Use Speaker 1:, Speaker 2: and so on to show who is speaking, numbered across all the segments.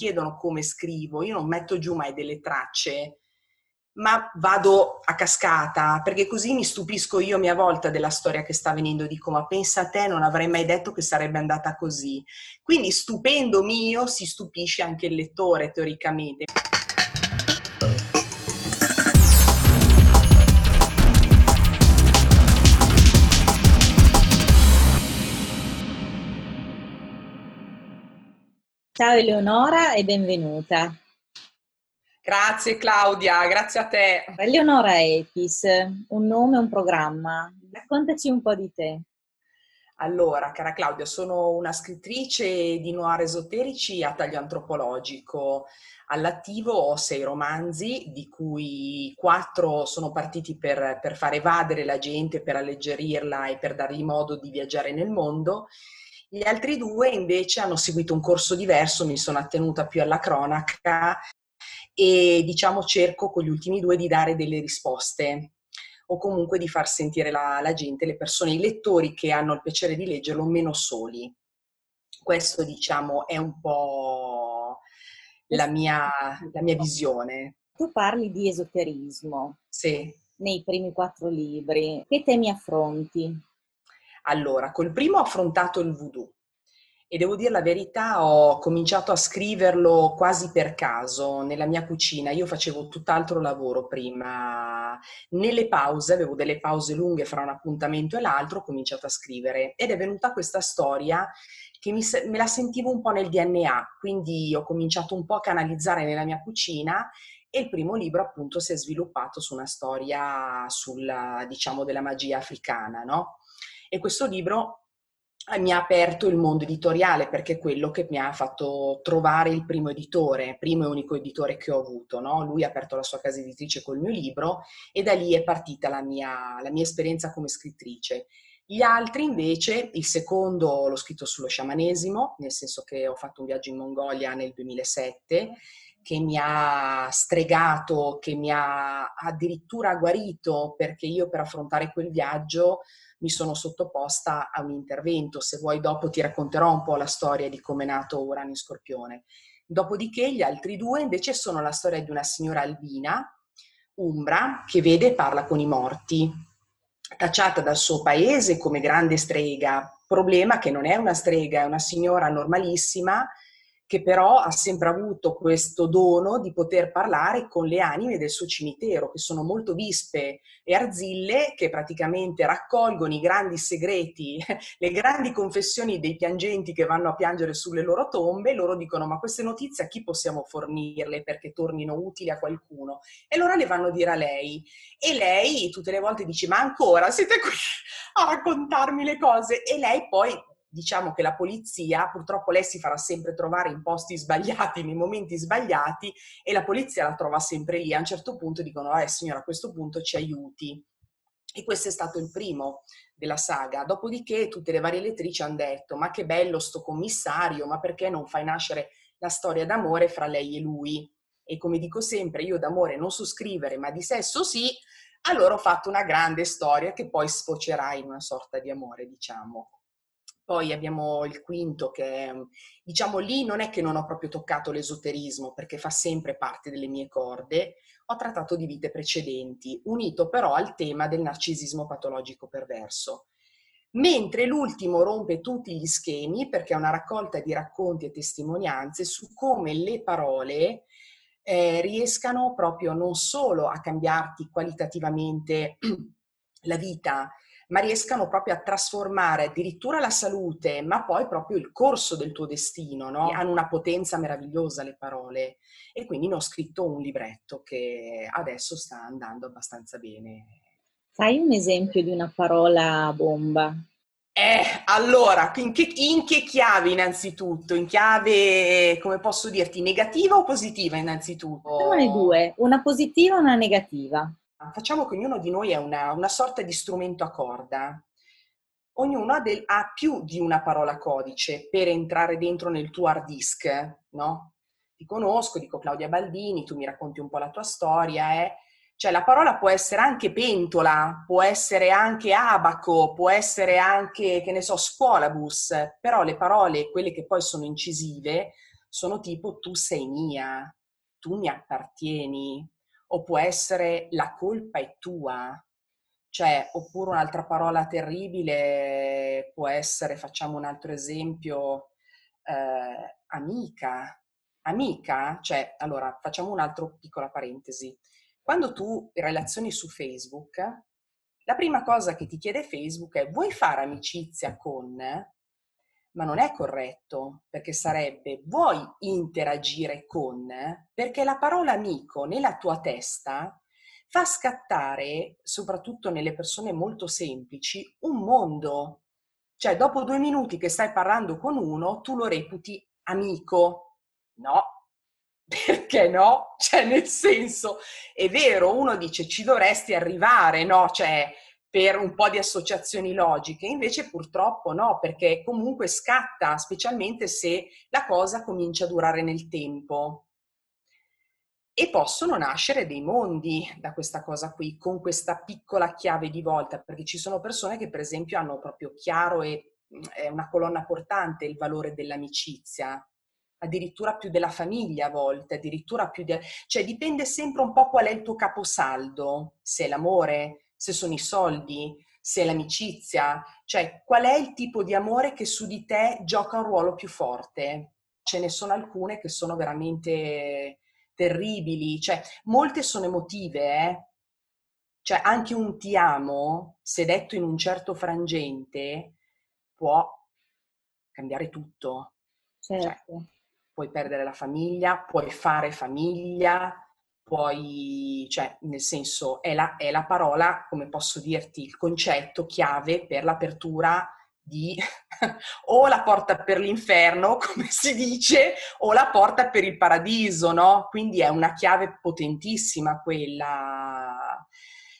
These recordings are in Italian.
Speaker 1: chiedono come scrivo, io non metto giù mai delle tracce, ma vado a cascata, perché così mi stupisco io a mia volta della storia che sta avvenendo, dico ma pensa a te, non avrei mai detto che sarebbe andata così. Quindi stupendomi io si stupisce anche il lettore teoricamente.
Speaker 2: Ciao Eleonora e benvenuta.
Speaker 1: Grazie Claudia, grazie a te.
Speaker 2: Eleonora Epis, un nome, un programma. Raccontaci un po' di te.
Speaker 1: Allora, cara Claudia, sono una scrittrice di noir esoterici a taglio antropologico. All'attivo ho sei romanzi, di cui quattro sono partiti per, per far evadere la gente, per alleggerirla e per dargli modo di viaggiare nel mondo gli altri due invece hanno seguito un corso diverso, mi sono attenuta più alla cronaca e diciamo cerco con gli ultimi due di dare delle risposte o comunque di far sentire la, la gente, le persone, i lettori che hanno il piacere di leggerlo meno soli. Questo diciamo è un po' la mia, la mia visione.
Speaker 2: Tu parli di esoterismo.
Speaker 1: Sì.
Speaker 2: Nei primi quattro libri. Che temi affronti?
Speaker 1: Allora, col primo ho affrontato il voodoo e devo dire la verità, ho cominciato a scriverlo quasi per caso nella mia cucina. Io facevo tutt'altro lavoro prima. Nelle pause, avevo delle pause lunghe fra un appuntamento e l'altro, ho cominciato a scrivere ed è venuta questa storia che mi, me la sentivo un po' nel DNA, quindi ho cominciato un po' a canalizzare nella mia cucina e il primo libro appunto si è sviluppato su una storia sulla, diciamo, della magia africana, no? E questo libro eh, mi ha aperto il mondo editoriale perché è quello che mi ha fatto trovare il primo editore, primo e unico editore che ho avuto. No? Lui ha aperto la sua casa editrice col mio libro e da lì è partita la mia, la mia esperienza come scrittrice. Gli altri invece, il secondo l'ho scritto sullo sciamanesimo, nel senso che ho fatto un viaggio in Mongolia nel 2007 che mi ha stregato, che mi ha addirittura guarito perché io per affrontare quel viaggio mi sono sottoposta a un intervento. Se vuoi dopo ti racconterò un po' la storia di come è nato Urano in Scorpione. Dopodiché gli altri due invece sono la storia di una signora albina, Umbra, che vede e parla con i morti, tacciata dal suo paese come grande strega. Problema che non è una strega, è una signora normalissima che però ha sempre avuto questo dono di poter parlare con le anime del suo cimitero, che sono molto vispe e arzille, che praticamente raccolgono i grandi segreti, le grandi confessioni dei piangenti che vanno a piangere sulle loro tombe, loro dicono ma queste notizie a chi possiamo fornirle perché tornino utili a qualcuno? E allora le vanno a dire a lei. E lei tutte le volte dice ma ancora siete qui a raccontarmi le cose? E lei poi diciamo che la polizia, purtroppo lei si farà sempre trovare in posti sbagliati, nei momenti sbagliati e la polizia la trova sempre lì. A un certo punto dicono, eh signora, a questo punto ci aiuti. E questo è stato il primo della saga. Dopodiché tutte le varie lettrici hanno detto, ma che bello sto commissario, ma perché non fai nascere la storia d'amore fra lei e lui? E come dico sempre, io d'amore non so scrivere, ma di sesso sì, allora ho fatto una grande storia che poi sfocerà in una sorta di amore, diciamo. Poi abbiamo il quinto che, diciamo, lì non è che non ho proprio toccato l'esoterismo perché fa sempre parte delle mie corde, ho trattato di vite precedenti, unito però al tema del narcisismo patologico perverso. Mentre l'ultimo rompe tutti gli schemi perché è una raccolta di racconti e testimonianze su come le parole eh, riescano proprio non solo a cambiarti qualitativamente la vita, ma riescano proprio a trasformare addirittura la salute, ma poi proprio il corso del tuo destino, no? Hanno una potenza meravigliosa le parole e quindi ne ho scritto un libretto che adesso sta andando abbastanza bene.
Speaker 2: Fai un esempio di una parola bomba.
Speaker 1: Eh, allora, in che, in che chiave innanzitutto? In chiave, come posso dirti, negativa o positiva innanzitutto?
Speaker 2: Sono le due, una positiva e una negativa.
Speaker 1: Facciamo che ognuno di noi è una, una sorta di strumento a corda. Ognuno ha, del, ha, più di una parola codice per entrare dentro nel tuo hard disk, no? Ti conosco, dico Claudia Baldini, tu mi racconti un po' la tua storia, eh? Cioè la parola può essere anche pentola, può essere anche abaco, può essere anche, che ne so, scuolabus, però le parole, quelle che poi sono incisive, sono tipo tu sei mia, tu mi appartieni, o può essere la colpa è tua, cioè, oppure un'altra parola terribile può essere, facciamo un altro esempio, eh, amica. Amica, cioè, allora, facciamo un'altra piccola parentesi. Quando tu relazioni su Facebook, la prima cosa che ti chiede Facebook è vuoi fare amicizia con, ma non è corretto perché sarebbe vuoi interagire con, perché la parola amico nella tua testa fa scattare, soprattutto nelle persone molto semplici, un mondo. Cioè, dopo due minuti che stai parlando con uno, tu lo reputi amico. No, perché no? Cioè, nel senso, è vero, uno dice ci dovresti arrivare, no? Cioè, per un po' di associazioni logiche, invece purtroppo no, perché comunque scatta, specialmente se la cosa comincia a durare nel tempo. E possono nascere dei mondi da questa cosa qui, con questa piccola chiave di volta, perché ci sono persone che per esempio hanno proprio chiaro e è una colonna portante il valore dell'amicizia, addirittura più della famiglia a volte, addirittura più di... cioè dipende sempre un po' qual è il tuo caposaldo, se è l'amore, se sono i soldi, se è l'amicizia, cioè qual è il tipo di amore che su di te gioca un ruolo più forte. Ce ne sono alcune che sono veramente terribili, cioè molte sono emotive, eh? cioè anche un ti amo, se detto in un certo frangente, può cambiare tutto. Cioè, certo. Cioè, puoi perdere la famiglia, puoi fare famiglia, puoi, cioè nel senso è la, è la parola, come posso dirti, il concetto chiave per l'apertura di o la porta per l'inferno, come si dice, o la porta per il paradiso, no? Quindi è una chiave potentissima quella,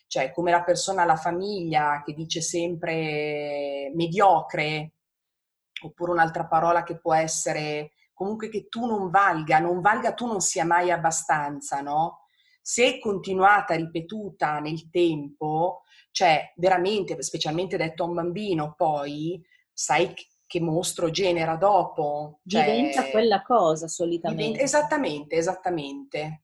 Speaker 1: cioè come la persona alla famiglia che dice sempre mediocre, oppure un'altra parola che può essere comunque che tu non valga, non valga tu non sia mai abbastanza, no? Se continuata, ripetuta nel tempo, cioè veramente, specialmente detto a un bambino, poi sai che mostro genera dopo.
Speaker 2: Cioè, diventa quella cosa solitamente. Diventa,
Speaker 1: esattamente, esattamente.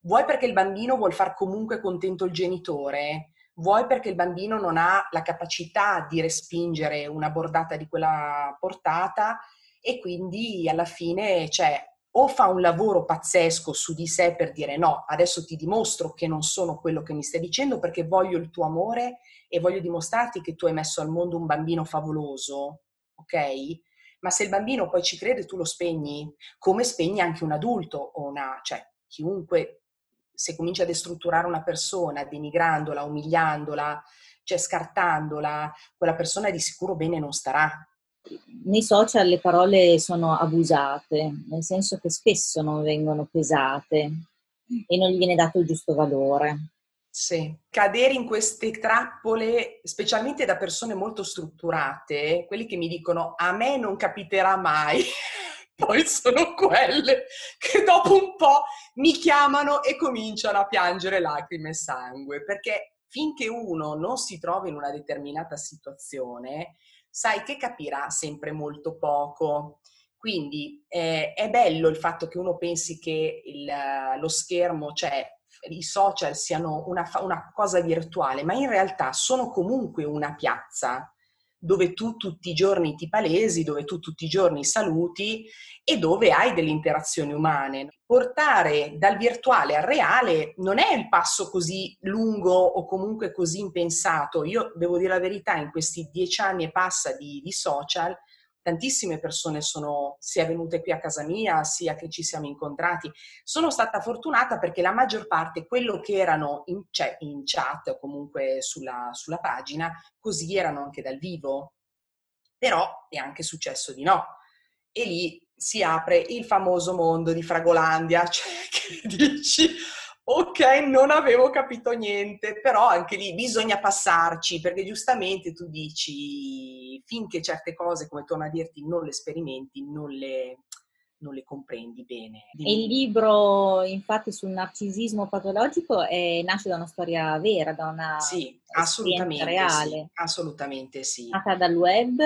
Speaker 1: Vuoi perché il bambino vuol far comunque contento il genitore, vuoi perché il bambino non ha la capacità di respingere una bordata di quella portata e quindi alla fine cioè, o fa un lavoro pazzesco su di sé per dire no, adesso ti dimostro che non sono quello che mi stai dicendo perché voglio il tuo amore e voglio dimostrarti che tu hai messo al mondo un bambino favoloso, ok? Ma se il bambino poi ci crede, tu lo spegni, come spegni anche un adulto o una, cioè chiunque, se comincia a destrutturare una persona, denigrandola, umiliandola, cioè scartandola, quella persona di sicuro bene non starà,
Speaker 2: nei social le parole sono abusate, nel senso che spesso non vengono pesate e non viene dato il giusto valore.
Speaker 1: Sì, cadere in queste trappole, specialmente da persone molto strutturate, quelli che mi dicono a me non capiterà mai, poi sono quelle che dopo un po' mi chiamano e cominciano a piangere lacrime e sangue, perché finché uno non si trova in una determinata situazione, sai che capirà sempre molto poco. Quindi eh, è bello il fatto che uno pensi che il, lo schermo, cioè i social siano una, una cosa virtuale, ma in realtà sono comunque una piazza dove tu tutti i giorni ti palesi, dove tu tutti i giorni saluti e dove hai delle interazioni umane. Portare dal virtuale al reale non è il passo così lungo o comunque così impensato. Io devo dire la verità, in questi dieci anni e passa di, di social, tantissime persone sono sia venute qui a casa mia, sia che ci siamo incontrati. Sono stata fortunata perché la maggior parte, quello che erano in, cioè in chat o comunque sulla, sulla pagina, così erano anche dal vivo. Però è anche successo di no. E lì si apre il famoso mondo di Fragolandia, cioè che dici ok, non avevo capito niente, però anche lì bisogna passarci, perché giustamente tu dici, finché certe cose, come torno a dirti, non le sperimenti, non le, non le comprendi bene.
Speaker 2: E il libro, infatti, sul narcisismo patologico è, nasce da una storia vera, da una
Speaker 1: sì, assolutamente, reale. Sì, assolutamente sì.
Speaker 2: Nata dal web?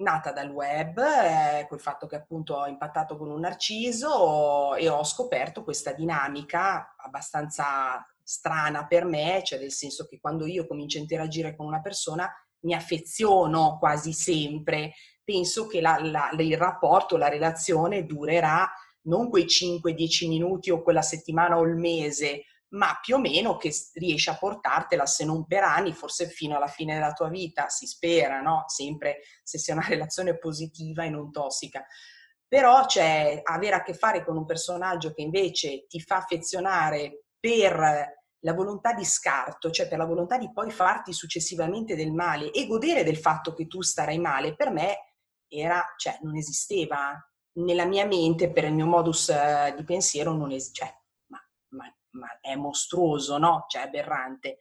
Speaker 1: Nata dal web, eh, col fatto che appunto ho impattato con un narciso e ho scoperto questa dinamica abbastanza strana per me, cioè nel senso che quando io comincio a interagire con una persona mi affeziono quasi sempre, penso che la, la, il rapporto, la relazione durerà non quei 5-10 minuti o quella settimana o il mese, ma più o meno che riesci a portartela, se non per anni, forse fino alla fine della tua vita, si spera, no? Sempre se sia una relazione positiva e non tossica. Però c'è avere a che fare con un personaggio che invece ti fa affezionare per la volontà di scarto, cioè per la volontà di poi farti successivamente del male e godere del fatto che tu starai male, per me era, cioè, non esisteva nella mia mente, per il mio modus eh, di pensiero, non esiste, cioè, ma, è mostruoso, no? Cioè, è aberrante.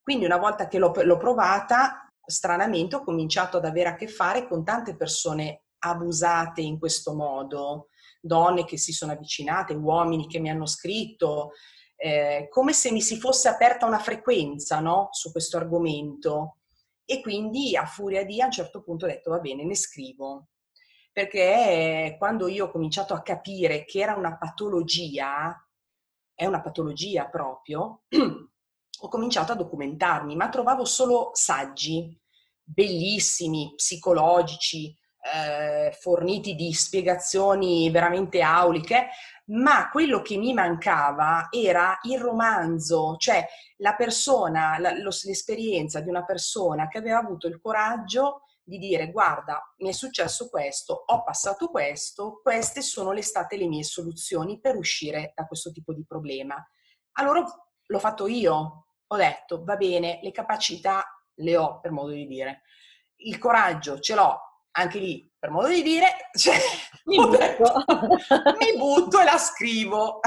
Speaker 1: Quindi una volta che l'ho, l'ho provata, stranamente ho cominciato ad avere a che fare con tante persone abusate in questo modo, donne che si sono avvicinate, uomini che mi hanno scritto, eh, come se mi si fosse aperta una frequenza no? su questo argomento. E quindi a furia di a un certo punto ho detto va bene, ne scrivo. Perché quando io ho cominciato a capire che era una patologia, è una patologia proprio, ho cominciato a documentarmi, ma trovavo solo saggi bellissimi, psicologici, eh, forniti di spiegazioni veramente auliche, ma quello che mi mancava era il romanzo, cioè la persona, la, lo, l'esperienza di una persona che aveva avuto il coraggio di dire guarda, mi è successo questo, ho passato questo, queste sono le state le mie soluzioni per uscire da questo tipo di problema. Allora l'ho fatto io, ho detto va bene, le capacità le ho per modo di dire, il coraggio ce l'ho, anche lì, per modo di dire, cioè, mi, butto. mi butto e la scrivo.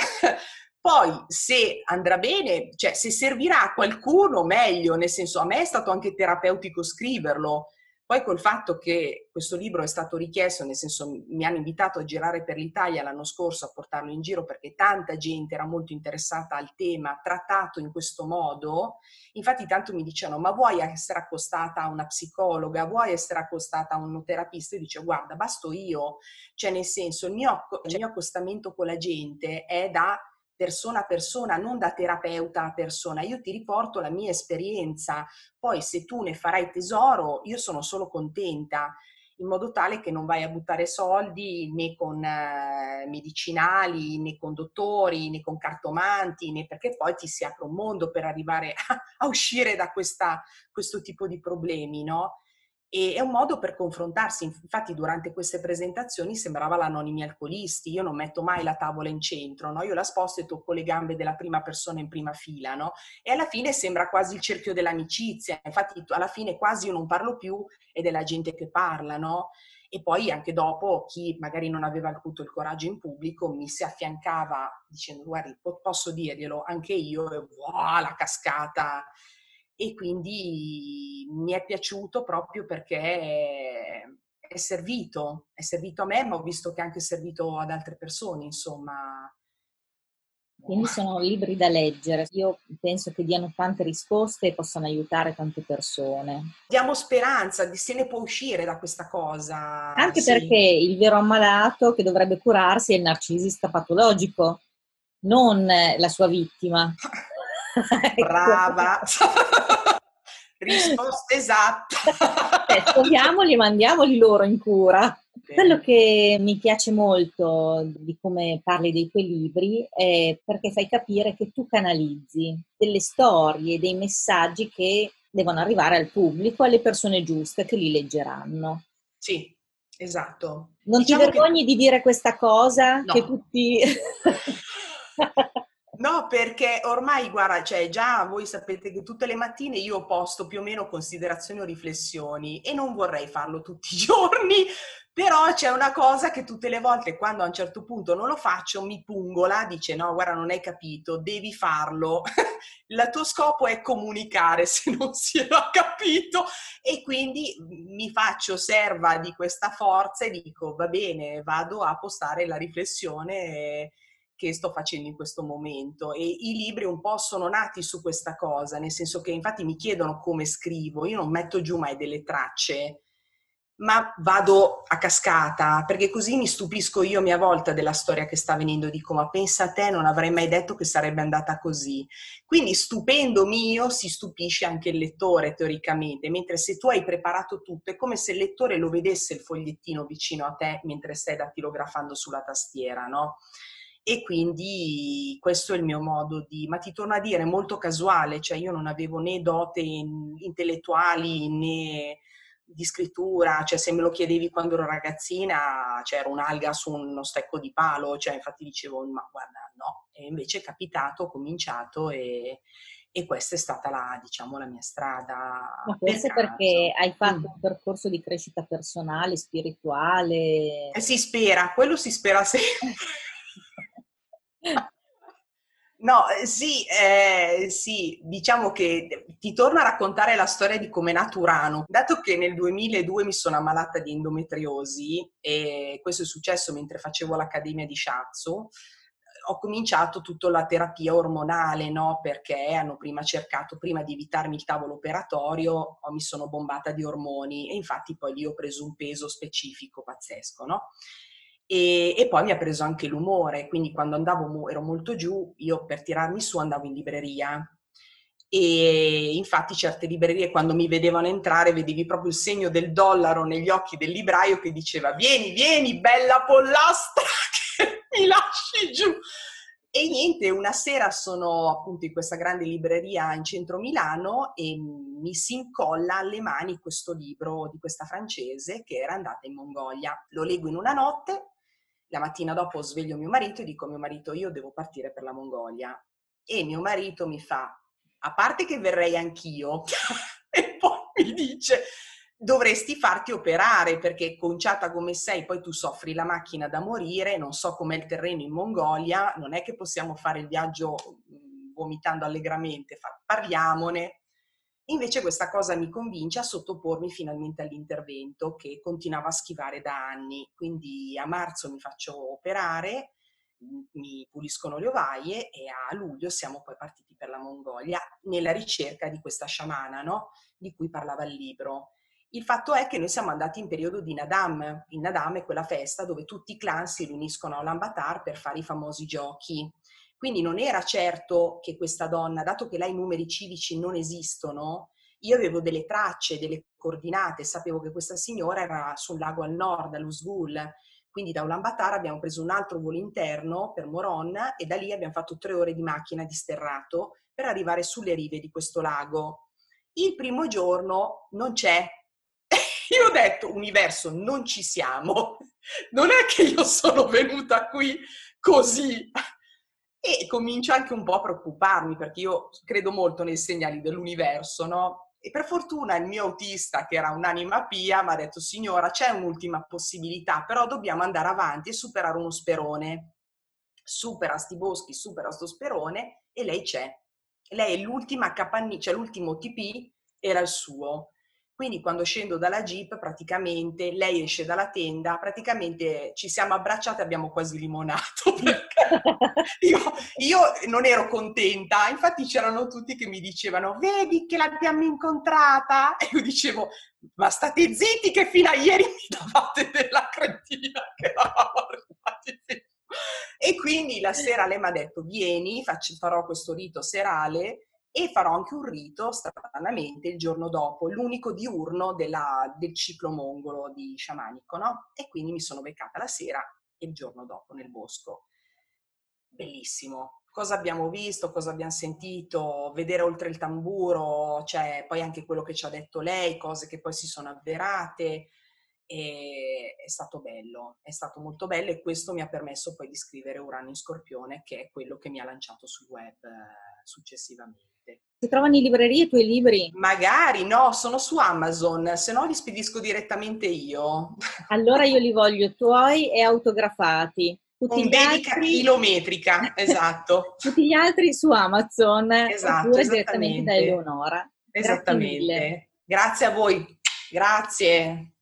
Speaker 1: Poi se andrà bene, cioè se servirà a qualcuno, meglio, nel senso a me è stato anche terapeutico scriverlo, poi col fatto che questo libro è stato richiesto, nel senso mi hanno invitato a girare per l'Italia l'anno scorso a portarlo in giro perché tanta gente era molto interessata al tema trattato in questo modo, infatti tanto mi dicevano ma vuoi essere accostata a una psicologa, vuoi essere accostata a un terapista? E dice guarda basto io, cioè nel senso il mio, il mio accostamento con la gente è da persona a persona, non da terapeuta a persona. Io ti riporto la mia esperienza, poi se tu ne farai tesoro, io sono solo contenta in modo tale che non vai a buttare soldi né con eh, medicinali, né con dottori, né con cartomanti, né perché poi ti si apre un mondo per arrivare a, a uscire da questa, questo tipo di problemi, no? E è un modo per confrontarsi. Infatti, durante queste presentazioni sembrava l'anonimi alcolisti. Io non metto mai la tavola in centro, no? Io la sposto e tocco le gambe della prima persona in prima fila, no? E alla fine sembra quasi il cerchio dell'amicizia. Infatti, alla fine quasi io non parlo più ed è la gente che parla, no? E poi anche dopo chi magari non aveva avuto il coraggio in pubblico mi si affiancava dicendo guardi posso dirglielo anche io e wow, la cascata e quindi mi è piaciuto proprio perché è servito, è servito a me, ma ho visto che è anche servito ad altre persone, insomma.
Speaker 2: Quindi sono libri da leggere. Io penso che diano tante risposte e possano aiutare tante persone.
Speaker 1: Diamo speranza di se ne può uscire da questa cosa.
Speaker 2: Anche sì. perché il vero ammalato che dovrebbe curarsi è il narcisista patologico, non la sua vittima.
Speaker 1: Ecco. Brava! Risposta esatta!
Speaker 2: eh, troviamoli e mandiamoli loro in cura. Quello che mi piace molto di come parli dei tuoi libri è perché fai capire che tu canalizzi delle storie, dei messaggi che devono arrivare al pubblico, alle persone giuste che li leggeranno.
Speaker 1: Sì, esatto.
Speaker 2: Non diciamo ti vergogni che... di dire questa cosa?
Speaker 1: No.
Speaker 2: Che tutti...
Speaker 1: Perché ormai, guarda, cioè già voi sapete che tutte le mattine io posto più o meno considerazioni o riflessioni e non vorrei farlo tutti i giorni, però c'è una cosa che tutte le volte quando a un certo punto non lo faccio mi pungola, dice no, guarda, non hai capito, devi farlo. Il tuo scopo è comunicare se non si era capito e quindi mi faccio serva di questa forza e dico va bene, vado a postare la riflessione. E, che sto facendo in questo momento e i libri un po' sono nati su questa cosa, nel senso che infatti mi chiedono come scrivo, io non metto giù mai delle tracce, ma vado a cascata, perché così mi stupisco io a mia volta della storia che sta venendo, dico ma pensa a te, non avrei mai detto che sarebbe andata così. Quindi stupendomi io si stupisce anche il lettore teoricamente, mentre se tu hai preparato tutto è come se il lettore lo vedesse il fogliettino vicino a te mentre stai dattilografando sulla tastiera, no? E quindi questo è il mio modo di, ma ti torno a dire, molto casuale, cioè io non avevo né dote intellettuali né di scrittura, cioè se me lo chiedevi quando ero ragazzina c'era un'alga su uno stecco di palo, cioè infatti dicevo ma guarda no, e invece è capitato, ho cominciato e, e questa è stata la, diciamo, la mia strada.
Speaker 2: Ma forse per perché hai fatto mm. un percorso di crescita personale, spirituale.
Speaker 1: Eh, si spera, quello si spera sempre. No, eh, sì, eh, sì, diciamo che ti torno a raccontare la storia di come è nato Urano. Dato che nel 2002 mi sono ammalata di endometriosi e questo è successo mentre facevo l'accademia di Shiatsu, ho cominciato tutta la terapia ormonale, no? Perché hanno prima cercato, prima di evitarmi il tavolo operatorio, mi sono bombata di ormoni e infatti poi lì ho preso un peso specifico pazzesco, no? E, e, poi mi ha preso anche l'umore, quindi quando andavo, ero molto giù, io per tirarmi su andavo in libreria. E infatti certe librerie quando mi vedevano entrare vedevi proprio il segno del dollaro negli occhi del libraio che diceva vieni, vieni, bella pollastra che mi lasci giù. E niente, una sera sono appunto in questa grande libreria in centro Milano e mi si incolla alle mani questo libro di questa francese che era andata in Mongolia. Lo leggo in una notte, la mattina dopo sveglio mio marito e dico mio marito io devo partire per la Mongolia. E mio marito mi fa, a parte che verrei anch'io, e poi mi dice dovresti farti operare perché conciata come sei, poi tu soffri la macchina da morire, non so com'è il terreno in Mongolia, non è che possiamo fare il viaggio vomitando allegramente, parliamone. Invece questa cosa mi convince a sottopormi finalmente all'intervento che continuava a schivare da anni. Quindi a marzo mi faccio operare, mi puliscono le ovaie e a luglio siamo poi partiti per la Mongolia nella ricerca di questa sciamana, no? di cui parlava il libro. Il fatto è che noi siamo andati in periodo di Nadam. Il Nadam è quella festa dove tutti i clan si riuniscono a Ulaanbaatar per fare i famosi giochi. Quindi non era certo che questa donna, dato che là i numeri civici non esistono, io avevo delle tracce, delle coordinate, sapevo che questa signora era sul lago al nord, all'Usgul, quindi da Ulaanbaatar abbiamo preso un altro volo interno per Moron e da lì abbiamo fatto tre ore di macchina di sterrato per arrivare sulle rive di questo lago. Il primo giorno non c'è. Io ho detto, universo, non ci siamo. Non è che io sono venuta qui così e comincio anche un po' a preoccuparmi perché io credo molto nei segnali dell'universo, no? E per fortuna il mio autista, che era un'anima pia, mi ha detto signora c'è un'ultima possibilità, però dobbiamo andare avanti e superare uno sperone. Supera sti boschi, supera sto sperone e lei c'è. Lei è l'ultima capanni, cioè l'ultimo TP era il suo. Quindi quando scendo dalla jeep, praticamente lei esce dalla tenda, praticamente ci siamo abbracciate e abbiamo quasi limonato. Io, io, non ero contenta, infatti c'erano tutti che mi dicevano, vedi che l'abbiamo incontrata? E io dicevo, ma state zitti che fino a ieri mi davate della cretina che E quindi la sera lei mi ha detto, vieni, farò questo rito serale e farò anche un rito, stranamente, il giorno dopo, l'unico diurno della, del ciclo mongolo di sciamanico, no? E quindi mi sono beccata la sera e il giorno dopo nel bosco. Bellissimo. Cosa abbiamo visto, cosa abbiamo sentito, vedere oltre il tamburo, cioè poi anche quello che ci ha detto lei, cose che poi si sono avverate. E è stato bello, è stato molto bello e questo mi ha permesso poi di scrivere Urano in Scorpione, che è quello che mi ha lanciato sul web eh, successivamente.
Speaker 2: Si trovano in librerie i tuoi libri?
Speaker 1: Magari, no, sono su Amazon, se no li spedisco direttamente io.
Speaker 2: Allora io li voglio tuoi e autografati.
Speaker 1: Tutti Con dedica altri... chilometrica, esatto.
Speaker 2: Tutti gli altri su Amazon, esatto, oppure direttamente da Eleonora.
Speaker 1: Esattamente. Grazie, Grazie a voi. Grazie.